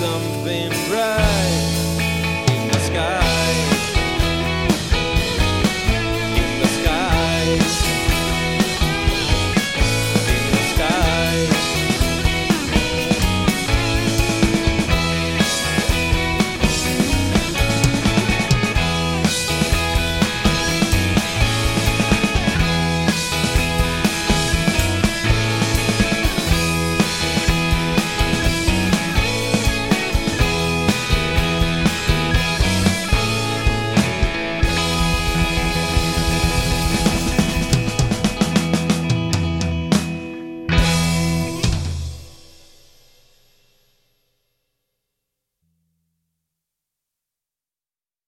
something bright.